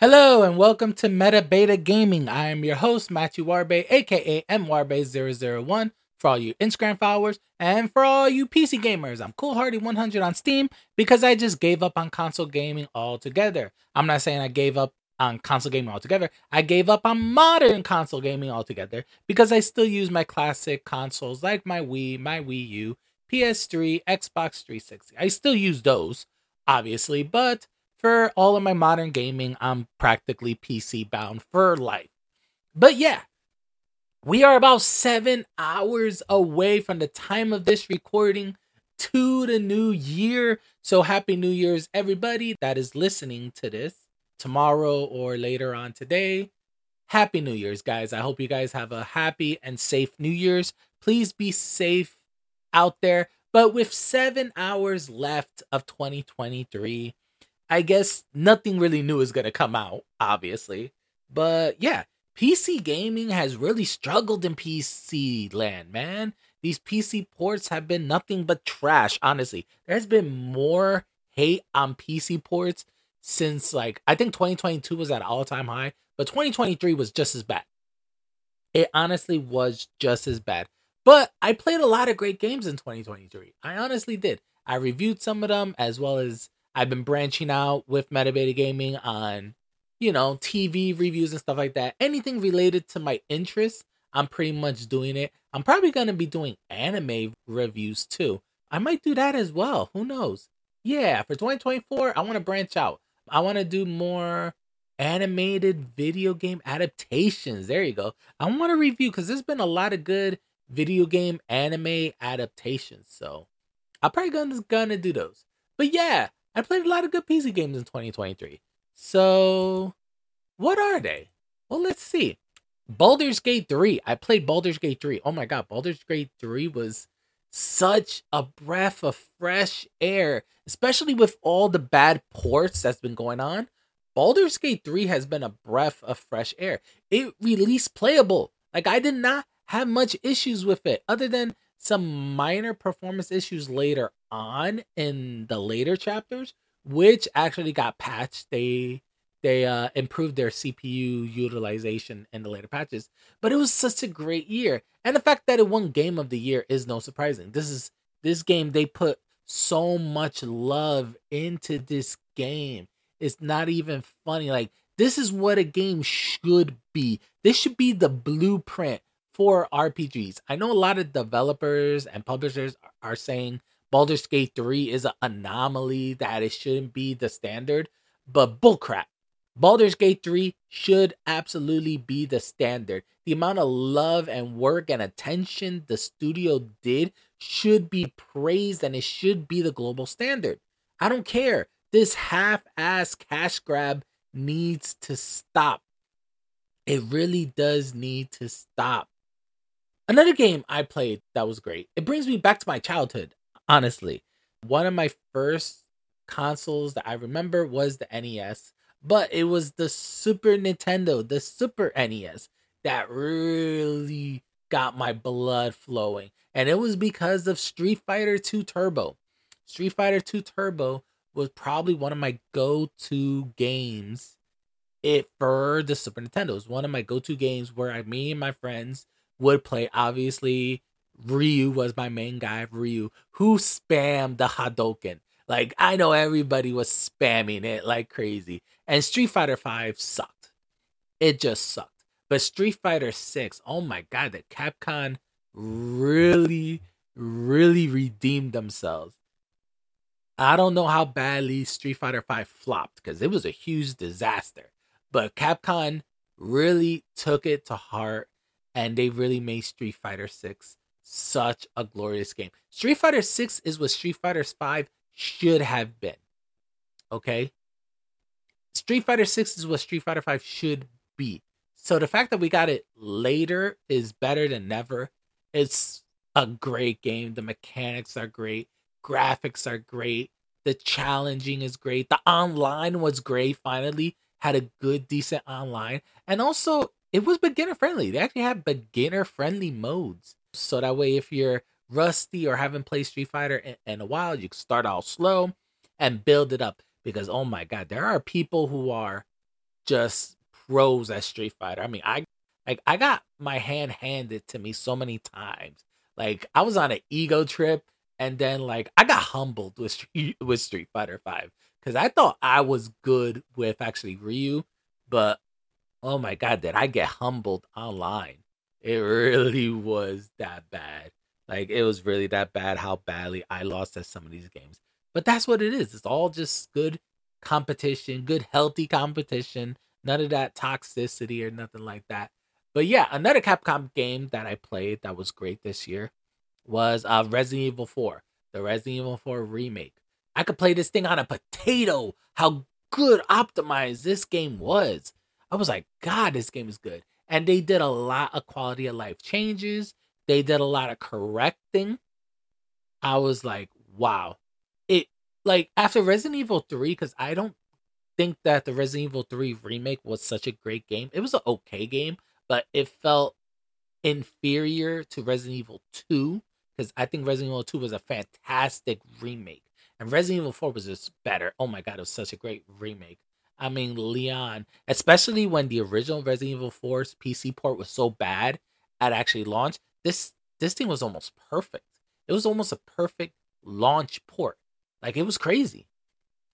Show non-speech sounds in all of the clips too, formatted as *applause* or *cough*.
Hello and welcome to Meta Beta Gaming. I am your host, Matthew Warbe, aka MWarbe001, for all you Instagram followers, and for all you PC gamers. I'm Cool Hardy 100 on Steam because I just gave up on console gaming altogether. I'm not saying I gave up on console gaming altogether. I gave up on modern console gaming altogether because I still use my classic consoles like my Wii, my Wii U, PS3, Xbox 360. I still use those, obviously, but for all of my modern gaming, I'm practically PC bound for life. But yeah, we are about seven hours away from the time of this recording to the new year. So happy New Year's, everybody that is listening to this tomorrow or later on today. Happy New Year's, guys. I hope you guys have a happy and safe New Year's. Please be safe out there. But with seven hours left of 2023, I guess nothing really new is going to come out, obviously. But yeah, PC gaming has really struggled in PC land, man. These PC ports have been nothing but trash, honestly. There's been more hate on PC ports since like I think 2022 was at all time high, but 2023 was just as bad. It honestly was just as bad. But I played a lot of great games in 2023. I honestly did. I reviewed some of them as well as I've been branching out with Metabeta Gaming on, you know, TV reviews and stuff like that. Anything related to my interests, I'm pretty much doing it. I'm probably going to be doing anime reviews too. I might do that as well. Who knows? Yeah, for 2024, I want to branch out. I want to do more animated video game adaptations. There you go. I want to review because there's been a lot of good video game anime adaptations. So I'm probably gonna, gonna do those. But yeah, I played a lot of good PC games in 2023. So, what are they? Well, let's see. Baldur's Gate 3. I played Baldur's Gate 3. Oh my god, Baldur's Gate 3 was such a breath of fresh air, especially with all the bad ports that's been going on. Baldur's Gate 3 has been a breath of fresh air. It released playable. Like I did not have much issues with it other than some minor performance issues later on in the later chapters, which actually got patched. They they uh, improved their CPU utilization in the later patches. But it was such a great year, and the fact that it won Game of the Year is no surprising. This is this game they put so much love into this game. It's not even funny. Like this is what a game should be. This should be the blueprint for RPGs. I know a lot of developers and publishers are saying Baldur's Gate 3 is an anomaly that it shouldn't be the standard, but bullcrap. Baldur's Gate 3 should absolutely be the standard. The amount of love and work and attention the studio did should be praised and it should be the global standard. I don't care. This half ass cash grab needs to stop. It really does need to stop. Another game I played that was great. It brings me back to my childhood, honestly. One of my first consoles that I remember was the NES, but it was the Super Nintendo, the Super NES, that really got my blood flowing. And it was because of Street Fighter 2 Turbo. Street Fighter 2 Turbo was probably one of my go-to games it for the Super Nintendo. It was one of my go-to games where I me and my friends would play. Obviously, Ryu was my main guy, Ryu, who spammed the Hadoken. Like I know everybody was spamming it like crazy. And Street Fighter 5 sucked. It just sucked. But Street Fighter 6, oh my god, that Capcom really really redeemed themselves. I don't know how badly Street Fighter 5 flopped cuz it was a huge disaster. But Capcom really took it to heart and they really made Street Fighter 6 such a glorious game. Street Fighter 6 is what Street Fighter 5 should have been. Okay? Street Fighter 6 is what Street Fighter 5 should be. So the fact that we got it later is better than never. It's a great game. The mechanics are great. Graphics are great. The challenging is great. The online was great finally. Had a good, decent online. And also, it was beginner friendly. They actually had beginner friendly modes. So that way, if you're rusty or haven't played Street Fighter in, in, a while, you can start out slow and build it up. Because, oh my God, there are people who are just pros at Street Fighter. I mean, I like I got my hand handed to me so many times. Like I was on an ego trip, and then like I got humbled with Street, *laughs* with Street Fighter Five because I thought I was good with actually Ryu, but oh my god, did I get humbled online? It really was that bad. Like it was really that bad how badly I lost at some of these games. But that's what it is. It's all just good competition, good healthy competition. None of that toxicity or nothing like that. But yeah, another Capcom game that I played that was great this year was uh, Resident Evil 4, the Resident Evil 4 remake. I could play this thing on a potato. How good optimized this game was. I was like, God, this game is good. And they did a lot of quality of life changes. They did a lot of correcting. I was like, wow. It like after Resident Evil 3, because I don't think that the Resident Evil 3 remake was such a great game. It was an okay game, but it felt inferior to Resident Evil 2. Because I think Resident Evil 2 was a fantastic remake. And Resident Evil 4 was just better. Oh my god, it was such a great remake. I mean, Leon, especially when the original Resident Evil 4's PC port was so bad at actually launch, this this thing was almost perfect. It was almost a perfect launch port. Like it was crazy.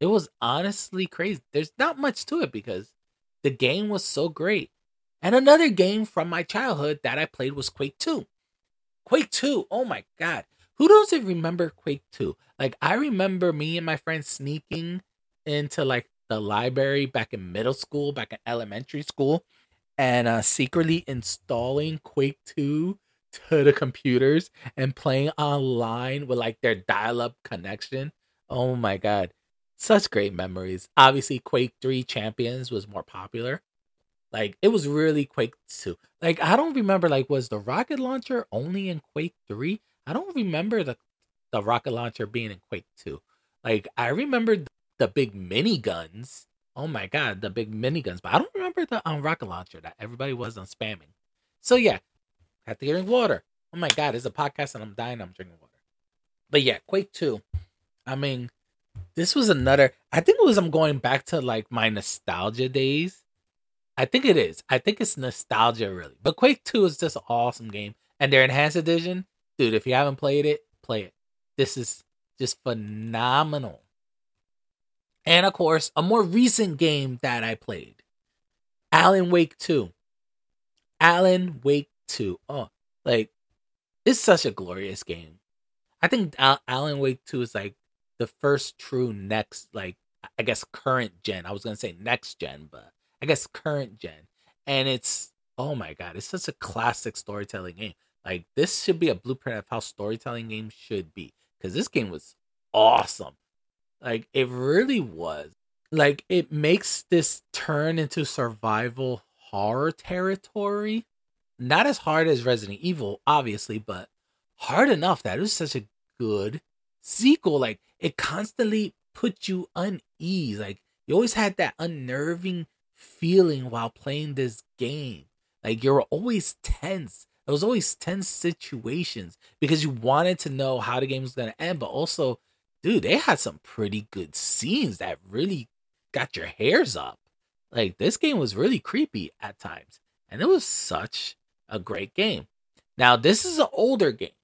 It was honestly crazy. There's not much to it because the game was so great. And another game from my childhood that I played was Quake 2. Quake 2, oh my god. Who doesn't remember Quake 2? Like I remember me and my friends sneaking into like the library back in middle school, back in elementary school, and uh, secretly installing Quake 2 to the computers and playing online with like their dial up connection. Oh my god. Such great memories. Obviously, Quake 3 Champions was more popular. Like it was really Quake 2. Like I don't remember like was the rocket launcher only in Quake 3? I don't remember the the rocket launcher being in Quake 2. Like I remember the big mini guns. Oh my god, the big mini guns. But I don't remember the um, rocket launcher that everybody was on spamming. So yeah, have to drink water. Oh my god, it's a podcast and I'm dying. I'm drinking water. But yeah, Quake 2. I mean, this was another. I think it was I'm going back to like my nostalgia days. I think it is. I think it's nostalgia really. But Quake 2 is just an awesome game. And their enhanced edition, dude, if you haven't played it, play it. This is just phenomenal. And of course, a more recent game that I played Alan Wake 2. Alan Wake 2. Oh, like, it's such a glorious game. I think Al- Alan Wake 2 is like the first true next, like, I guess current gen. I was going to say next gen, but I guess current gen. And it's, oh my God, it's such a classic storytelling game. Like, this should be a blueprint of how storytelling games should be. Because this game was awesome. Like it really was. Like it makes this turn into survival horror territory. Not as hard as Resident Evil, obviously, but hard enough that it was such a good sequel. Like it constantly put you unease. Like you always had that unnerving feeling while playing this game. Like you were always tense. It was always tense situations because you wanted to know how the game was gonna end, but also dude, they had some pretty good scenes that really got your hairs up. Like this game was really creepy at times, and it was such a great game. Now, this is an older game,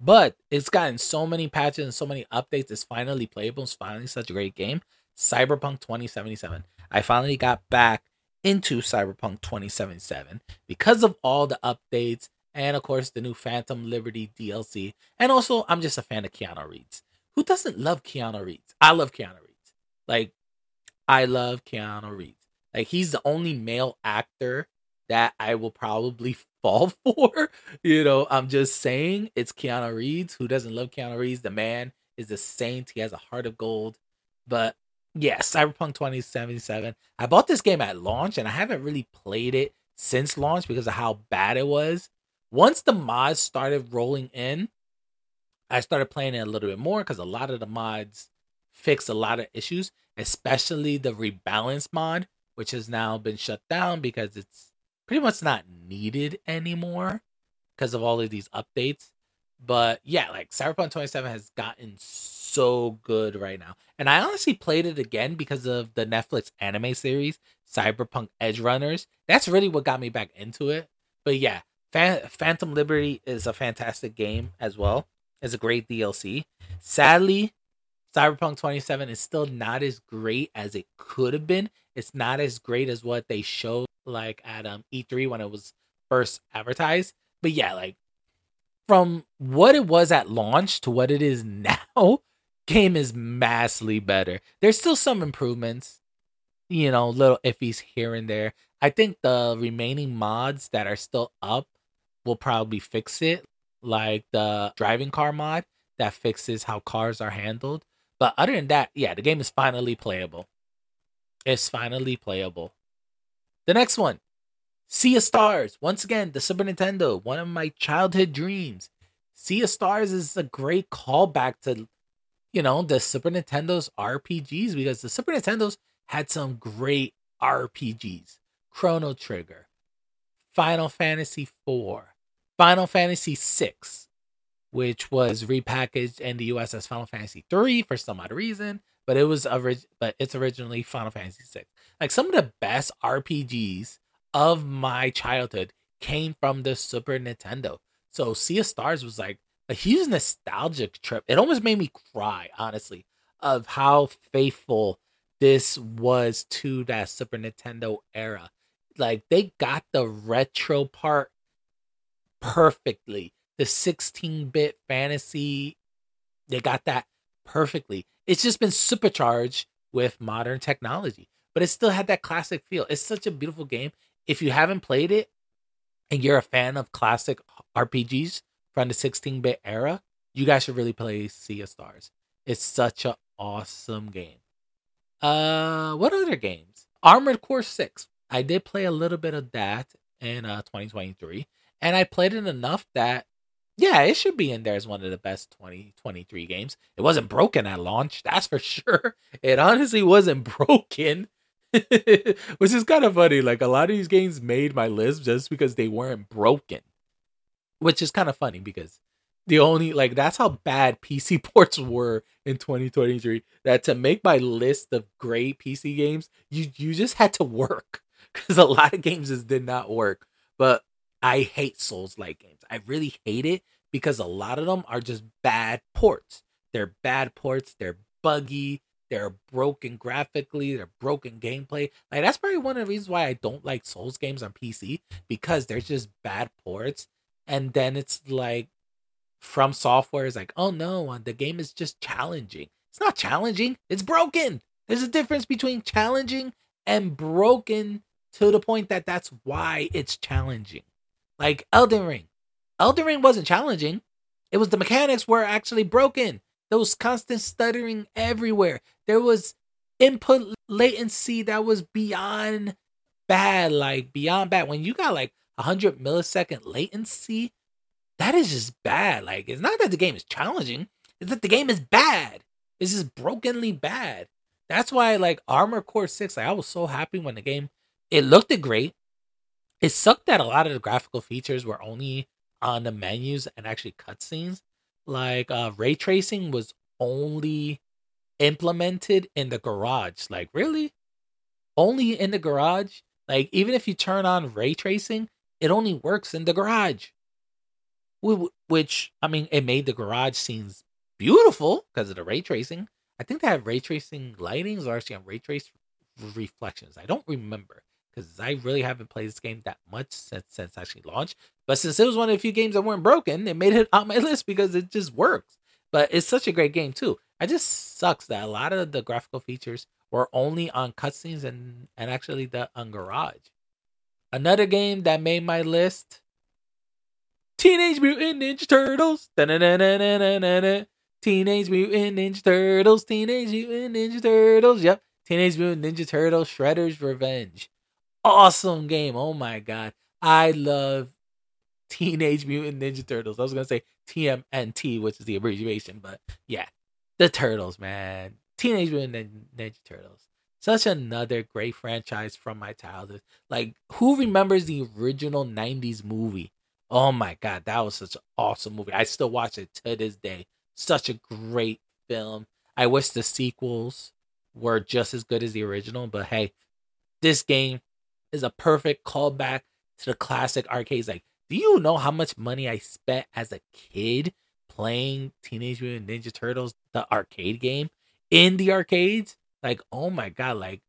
but it's gotten so many patches and so many updates. It's finally playable. It's finally such a great game. Cyberpunk 2077. I finally got back into Cyberpunk 2077 because of all the updates and, of course, the new Phantom Liberty DLC. And also, I'm just a fan of Keanu Reeves who doesn't love Keanu Reeves? I love Keanu Reeves. Like, I love Keanu Reeves. Like, he's the only male actor that I will probably *laughs* fall *laughs* for. You know, I'm just saying it's Keanu Reeves. Who doesn't love Keanu Reeves? The man is a saint. He has a heart of gold. But yeah, Cyberpunk 2077. I bought this game at launch and I haven't really played it since launch because of how bad it was. Once the mods started rolling in, I started playing it a little bit more because a lot of the mods fix a lot of issues, especially the rebalance mod, which has now been shut down because it's pretty much not needed anymore because of all of these updates. But yeah, like Cyberpunk 27 has gotten so good right now. And I honestly played it again because of the Netflix anime series Cyberpunk Edge Runners. That's really what got me back into it. But yeah, Phantom Liberty is a fantastic game as well. It's a great DLC. Sadly, Cyberpunk 27 is still not as great as it could have been. It's not as great as what they showed like at um E3 when it was first advertised. But yeah, like from what it was at launch to what it is *laughs* now, game is massively better. There's still some improvements, you know, little iffies here and there. I think the remaining mods that are still up will probably fix it, like the driving car mod that fixes how cars are handled. But other than that, yeah, the game is finally playable. It's finally playable. The next one, Sea of Stars. Once again, the Super Nintendo, one of my childhood dreams. Sea of Stars is a great callback to, you know, the Super Nintendo's RPGs because the Super Nintendo's had some great RPGs. Chrono Trigger, Final Fantasy IV, Final Fantasy VI, which was repackaged in the US as Final Fantasy III for some odd reason, but it was orig- but it's originally Final Fantasy VI. Like some of the best RPGs of my childhood came from the Super Nintendo. So Sea of Stars was like a huge nostalgic trip. It almost made me cry, honestly, of how faithful this was to that Super Nintendo era. Like they got the retro part perfectly the 16 bit fantasy. They got that perfectly. It's just been supercharged with modern technology, but it still had that classic feel. It's such a beautiful game. If you haven't played it and you're a fan of classic RPGs from the 16 bit era, you guys should really play Sea of Stars. It's such an awesome game. Uh, what other games? Armored Core 6. I did play a little bit of that in uh 2023, and I played it enough that yeah, it should be in there as one of the best 2023 games. It wasn't broken at launch, that's for *laughs* sure. It honestly wasn't *laughs* broken. *laughs* Which is kind of funny. Like a lot of these games made my list just because they weren't broken. Which is kind of funny because the only like that's how bad PC ports were in 2023. That to make my list of great PC games, you you just had to work. Because *laughs* a lot of games just did not work. But I hate Souls like games. I really hate it because a lot of them are just bad ports. They're bad ports, they're buggy, they're broken graphically, they're broken gameplay. Like that's probably one of the reasons why I don't like Souls games on PC because they're just bad ports. And then it's like FromSoftware is like, oh no, uh, the game is just challenging. It's not challenging, it's broken. There's a difference between challenging and broken to the point that that's why it's challenging. Like Elden Ring. Elden Ring wasn't challenging. It was the mechanics were actually broken. There was constant stuttering everywhere. There was input latency that was beyond bad, like beyond bad. When you got like 100 millisecond latency, that is just bad. Like, it's not that the game is challenging, it's that the game is bad. It's just brokenly bad. That's why, like, Armor Core 6, like, I was so happy when the game, it looked great. It sucked that a lot of the graphical features were only on the menus and actually cutscenes. Like uh, ray tracing was only implemented in the garage. Like really, only in the garage. Like even if you turn on ray tracing, it only works in the garage. Which I mean, it made the garage scenes beautiful because of the ray tracing. I think they have ray tracing lightings or actually ray trace reflections. I don't remember because I really haven't played this game that much since since actually launched. But since it was one of the few games that weren't broken, it made it *laughs* on my list because it just works. But it's such a great game too. It just sucks that a lot of the graphical features were only on cutscenes and and actually the on Garage. Another game that made my list: Teenage Mutant Ninja Turtles. Teenage Mutant Ninja Turtles. Teenage Mutant Ninja Turtles. Yep. Teenage Mutant Ninja Turtles Shredder's Revenge awesome game. Oh my god. I love Teenage Mutant Ninja Turtles. I was gonna say TMNT, which is the abbreviation, but yeah, the Turtles, man. Teenage Mutant Ninja Turtles. Such another great franchise from my childhood. Like, who remembers the original 90s movie? Oh my god, that was such an awesome movie. I still watch it to this day. Such a great film. I wish the sequels were just as good as the original, but hey, this game is a perfect callback to the classic arcades. Like, do you know how much money I spent as a kid playing Teenage Mutant Ninja Turtles, the arcade game, in the arcades? Like, oh my god, like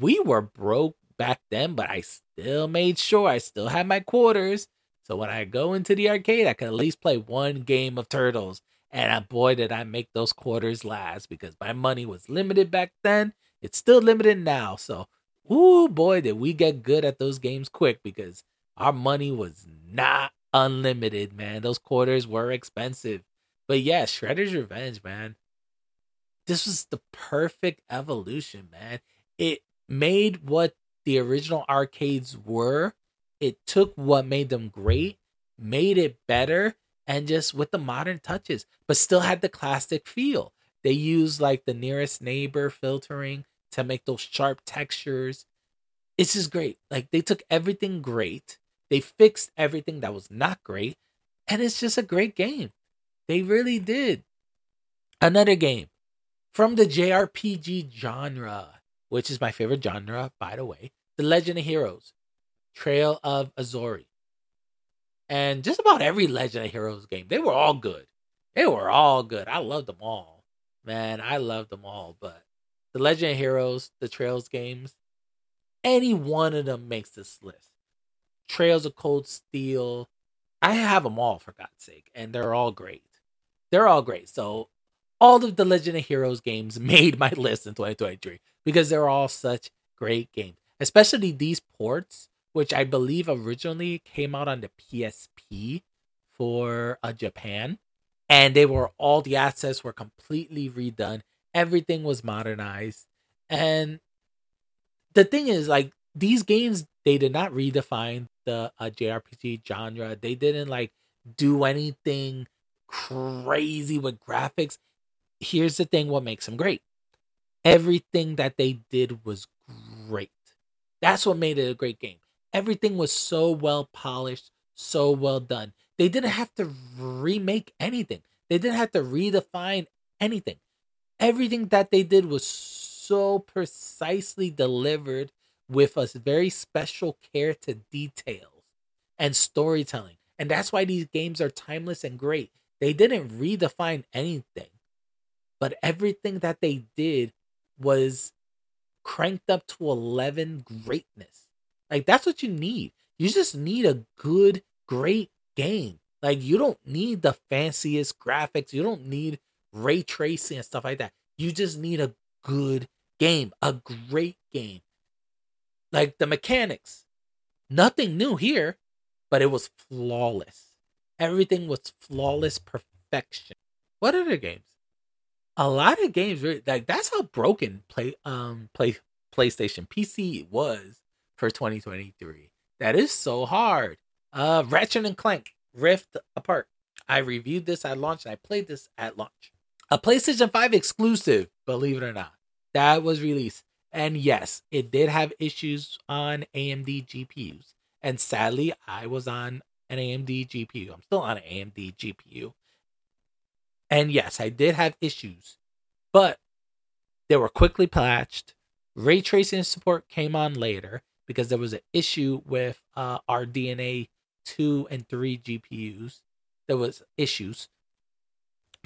we were broke back then, but I still made sure I still had my quarters. So when I go into the arcade, I can at least play one game of Turtles. And boy, did I make those quarters last because my money was limited back then. It's still limited now. So, ooh, boy, did we get good at those games quick because our money was not unlimited, man. Those quarters were expensive. But yeah, Shredder's Revenge, man. This was the perfect evolution, man. It made what the original arcades were. It took what made them great, made it better, and just with the modern touches, but still had the classic feel. They used like the nearest neighbor filtering to make those sharp textures. It's just great. Like they took everything great, they fixed everything that was not great, and it's just a great game. They really did. Another game from the JRPG genre, which is my favorite genre, by the way, The Legend of Heroes, Trail of Azure and just about every Legend of Heroes game. They were all good. They were all good. I loved them all. Man, I loved them all. But the Legend of Heroes, the Trails games, any one of them makes this list. Trails of Cold Steel. I have them all for God's sake, and they're all great. They're all great. So all of the Legend of Heroes games *laughs* made my list in 2023 because they're all such great games. Especially these ports which I believe originally came out on the PSP for uh, Japan. And they were all the assets were completely redone. Everything was modernized. And the thing is, like, these games, they did not redefine the uh, JRPG genre. They didn't, like, do anything crazy with graphics. Here's the thing what makes them great everything that they did was great. That's what made it a great game everything was so well polished, so well done. They didn't have to remake anything. They didn't have to redefine anything. Everything that they did was so precisely delivered with a very special care to details and storytelling. And that's why these games are timeless and great. They didn't redefine anything, but everything that they did was cranked up to 11 greatness. Like that's what you need. You just need a good, great game. Like you don't need the fanciest graphics. You don't need ray tracing and stuff like that. You just need a good game, a great game. Like the mechanics, nothing new here, but it was flawless. Everything was flawless perfection. What other games? A lot of games, like that's how broken play um play PlayStation PC was for 2023. That is so hard. Uh Ratchet and Clank Rift Apart. I reviewed this at launch and I played this at launch. A PlayStation 5 exclusive, believe it or not. That was released. And yes, it did have issues on AMD GPUs. And sadly, I was on an AMD GPU. I'm still on an AMD GPU. And yes, I did have issues, but they were quickly patched. Ray tracing support came on later, because there was an issue with uh, RDNA 2 and 3 GPUs. There was issues.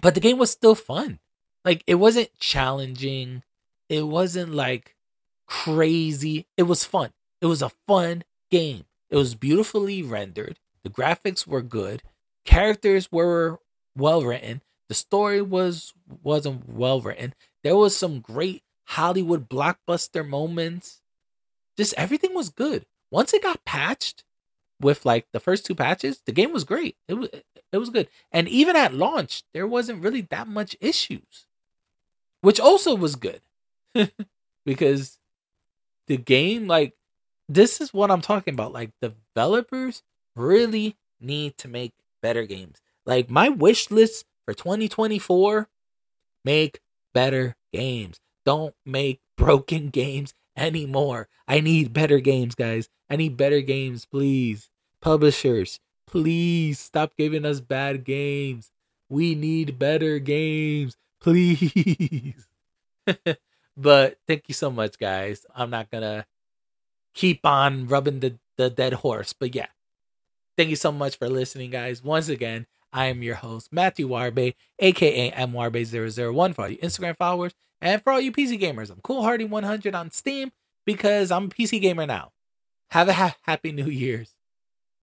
But the game was still fun. Like it wasn't challenging. It wasn't like crazy. It was fun. It was a fun game. It was beautifully rendered. The graphics were good. Characters were well written. The story was wasn't well written. There was some great Hollywood blockbuster moments just everything was good. Once it got patched with like the first two patches, the game was great. It was it was good. And even at launch, there wasn't really that much issues. Which also was good. *laughs* because the game like this is what I'm talking about. Like developers really need to make better games. Like my wish list for 2024 make better games. Don't make broken *laughs* games anymore. I need better games, guys. I need better games, please. Publishers, please stop giving us bad games. We need better games, *laughs* please. *laughs* but thank you so much, guys. I'm not gonna keep on rubbing the, the dead horse. But yeah, thank you so much for listening, guys. Once again, I am your host, Matthew Warbe, aka MWarbe001 for all you Instagram followers. And for all you PC gamers, I'm Cool Hardy 100 on Steam because I'm a PC gamer now. Have a ha- happy New Year's.